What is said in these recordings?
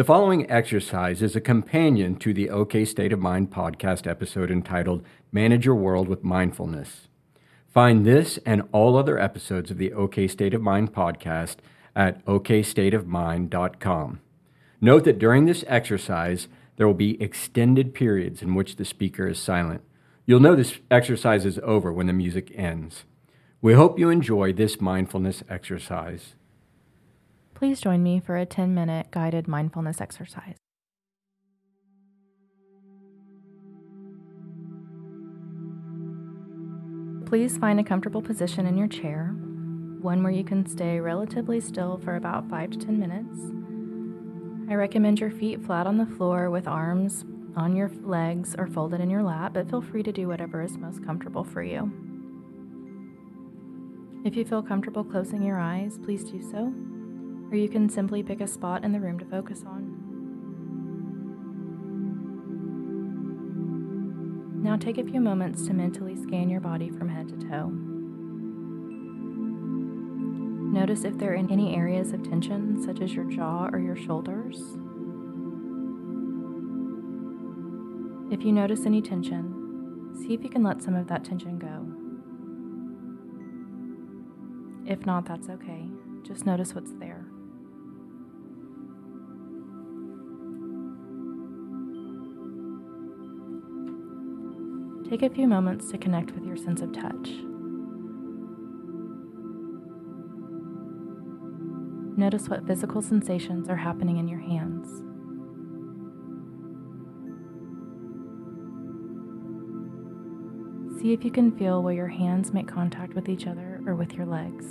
The following exercise is a companion to the OK State of Mind podcast episode entitled Manage Your World with Mindfulness. Find this and all other episodes of the OK State of Mind podcast at okstateofmind.com. Note that during this exercise, there will be extended periods in which the speaker is silent. You'll know this exercise is over when the music ends. We hope you enjoy this mindfulness exercise. Please join me for a 10 minute guided mindfulness exercise. Please find a comfortable position in your chair, one where you can stay relatively still for about 5 to 10 minutes. I recommend your feet flat on the floor with arms on your legs or folded in your lap, but feel free to do whatever is most comfortable for you. If you feel comfortable closing your eyes, please do so, or you can simply pick a spot in the room to focus on. Now take a few moments to mentally scan your body from head to toe. Notice if there are any areas of tension, such as your jaw or your shoulders. If you notice any tension, see if you can let some of that tension go. If not, that's okay. Just notice what's there. Take a few moments to connect with your sense of touch. Notice what physical sensations are happening in your hands. See if you can feel where your hands make contact with each other or with your legs.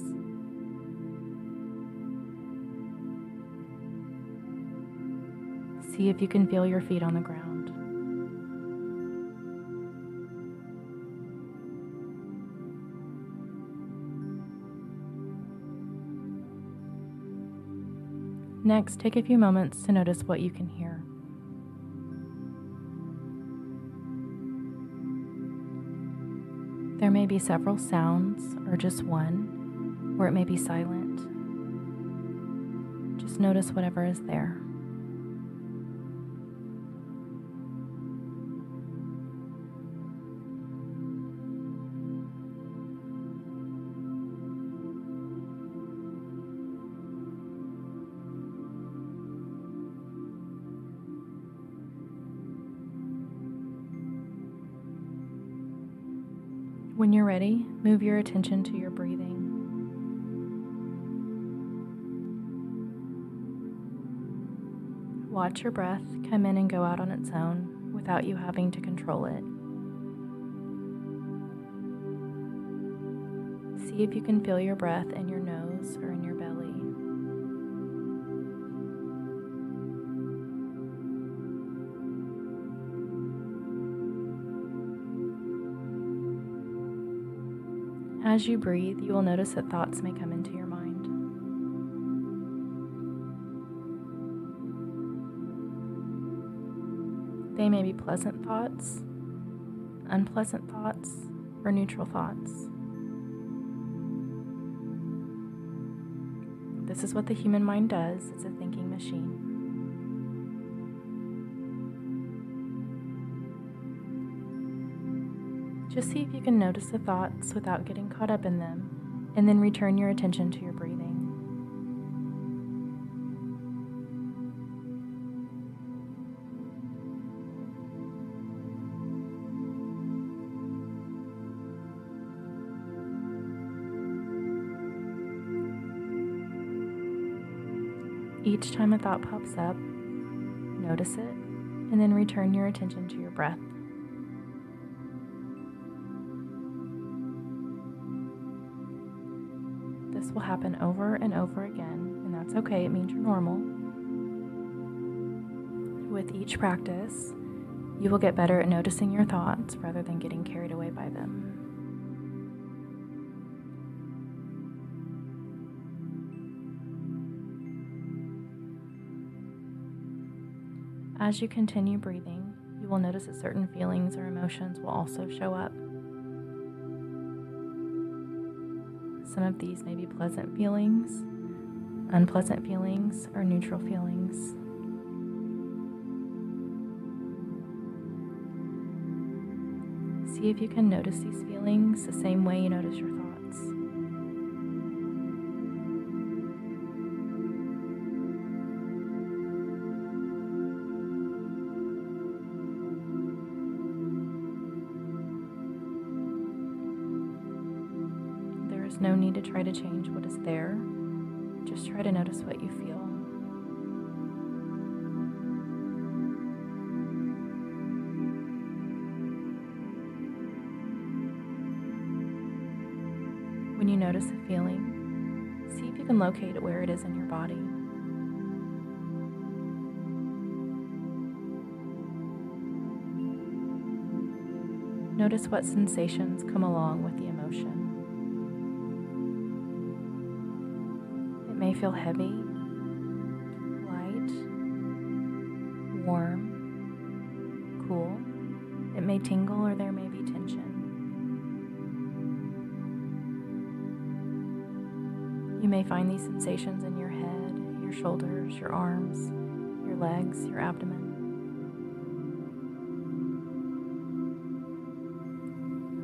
See if you can feel your feet on the ground. Next, take a few moments to notice what you can hear. There may be several sounds, or just one, or it may be silent. Just notice whatever is there. When you're ready, move your attention to your breathing. Watch your breath come in and go out on its own without you having to control it. See if you can feel your breath and your As you breathe, you will notice that thoughts may come into your mind. They may be pleasant thoughts, unpleasant thoughts, or neutral thoughts. This is what the human mind does it's a thinking machine. Just see if you can notice the thoughts without getting caught up in them, and then return your attention to your breathing. Each time a thought pops up, notice it, and then return your attention to your breath. Will happen over and over again, and that's okay, it means you're normal. With each practice, you will get better at noticing your thoughts rather than getting carried away by them. As you continue breathing, you will notice that certain feelings or emotions will also show up. Some of these may be pleasant feelings, unpleasant feelings, or neutral feelings. See if you can notice these feelings the same way you notice your thoughts. No need to try to change what is there. Just try to notice what you feel. When you notice a feeling, see if you can locate where it is in your body. Notice what sensations come along with the emotion. May feel heavy, light, warm, cool. It may tingle or there may be tension. You may find these sensations in your head, your shoulders, your arms, your legs, your abdomen.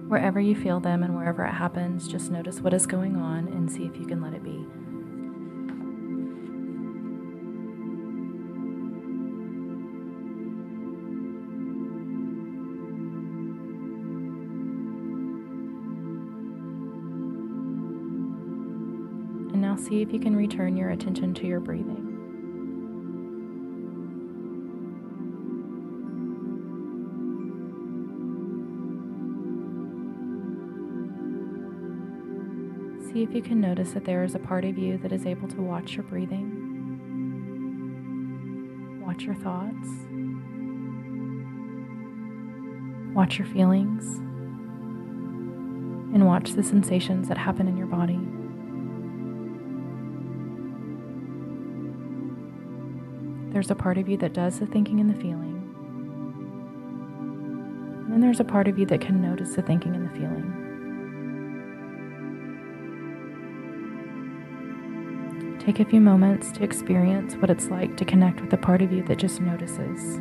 Wherever you feel them and wherever it happens, just notice what is going on and see if you can let it be. See if you can return your attention to your breathing. See if you can notice that there is a part of you that is able to watch your breathing, watch your thoughts, watch your feelings, and watch the sensations that happen in your body. There's a part of you that does the thinking and the feeling. And then there's a part of you that can notice the thinking and the feeling. Take a few moments to experience what it's like to connect with the part of you that just notices.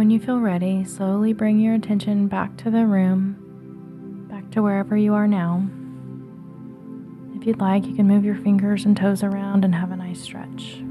When you feel ready, slowly bring your attention back to the room, back to wherever you are now. If you'd like, you can move your fingers and toes around and have a nice stretch.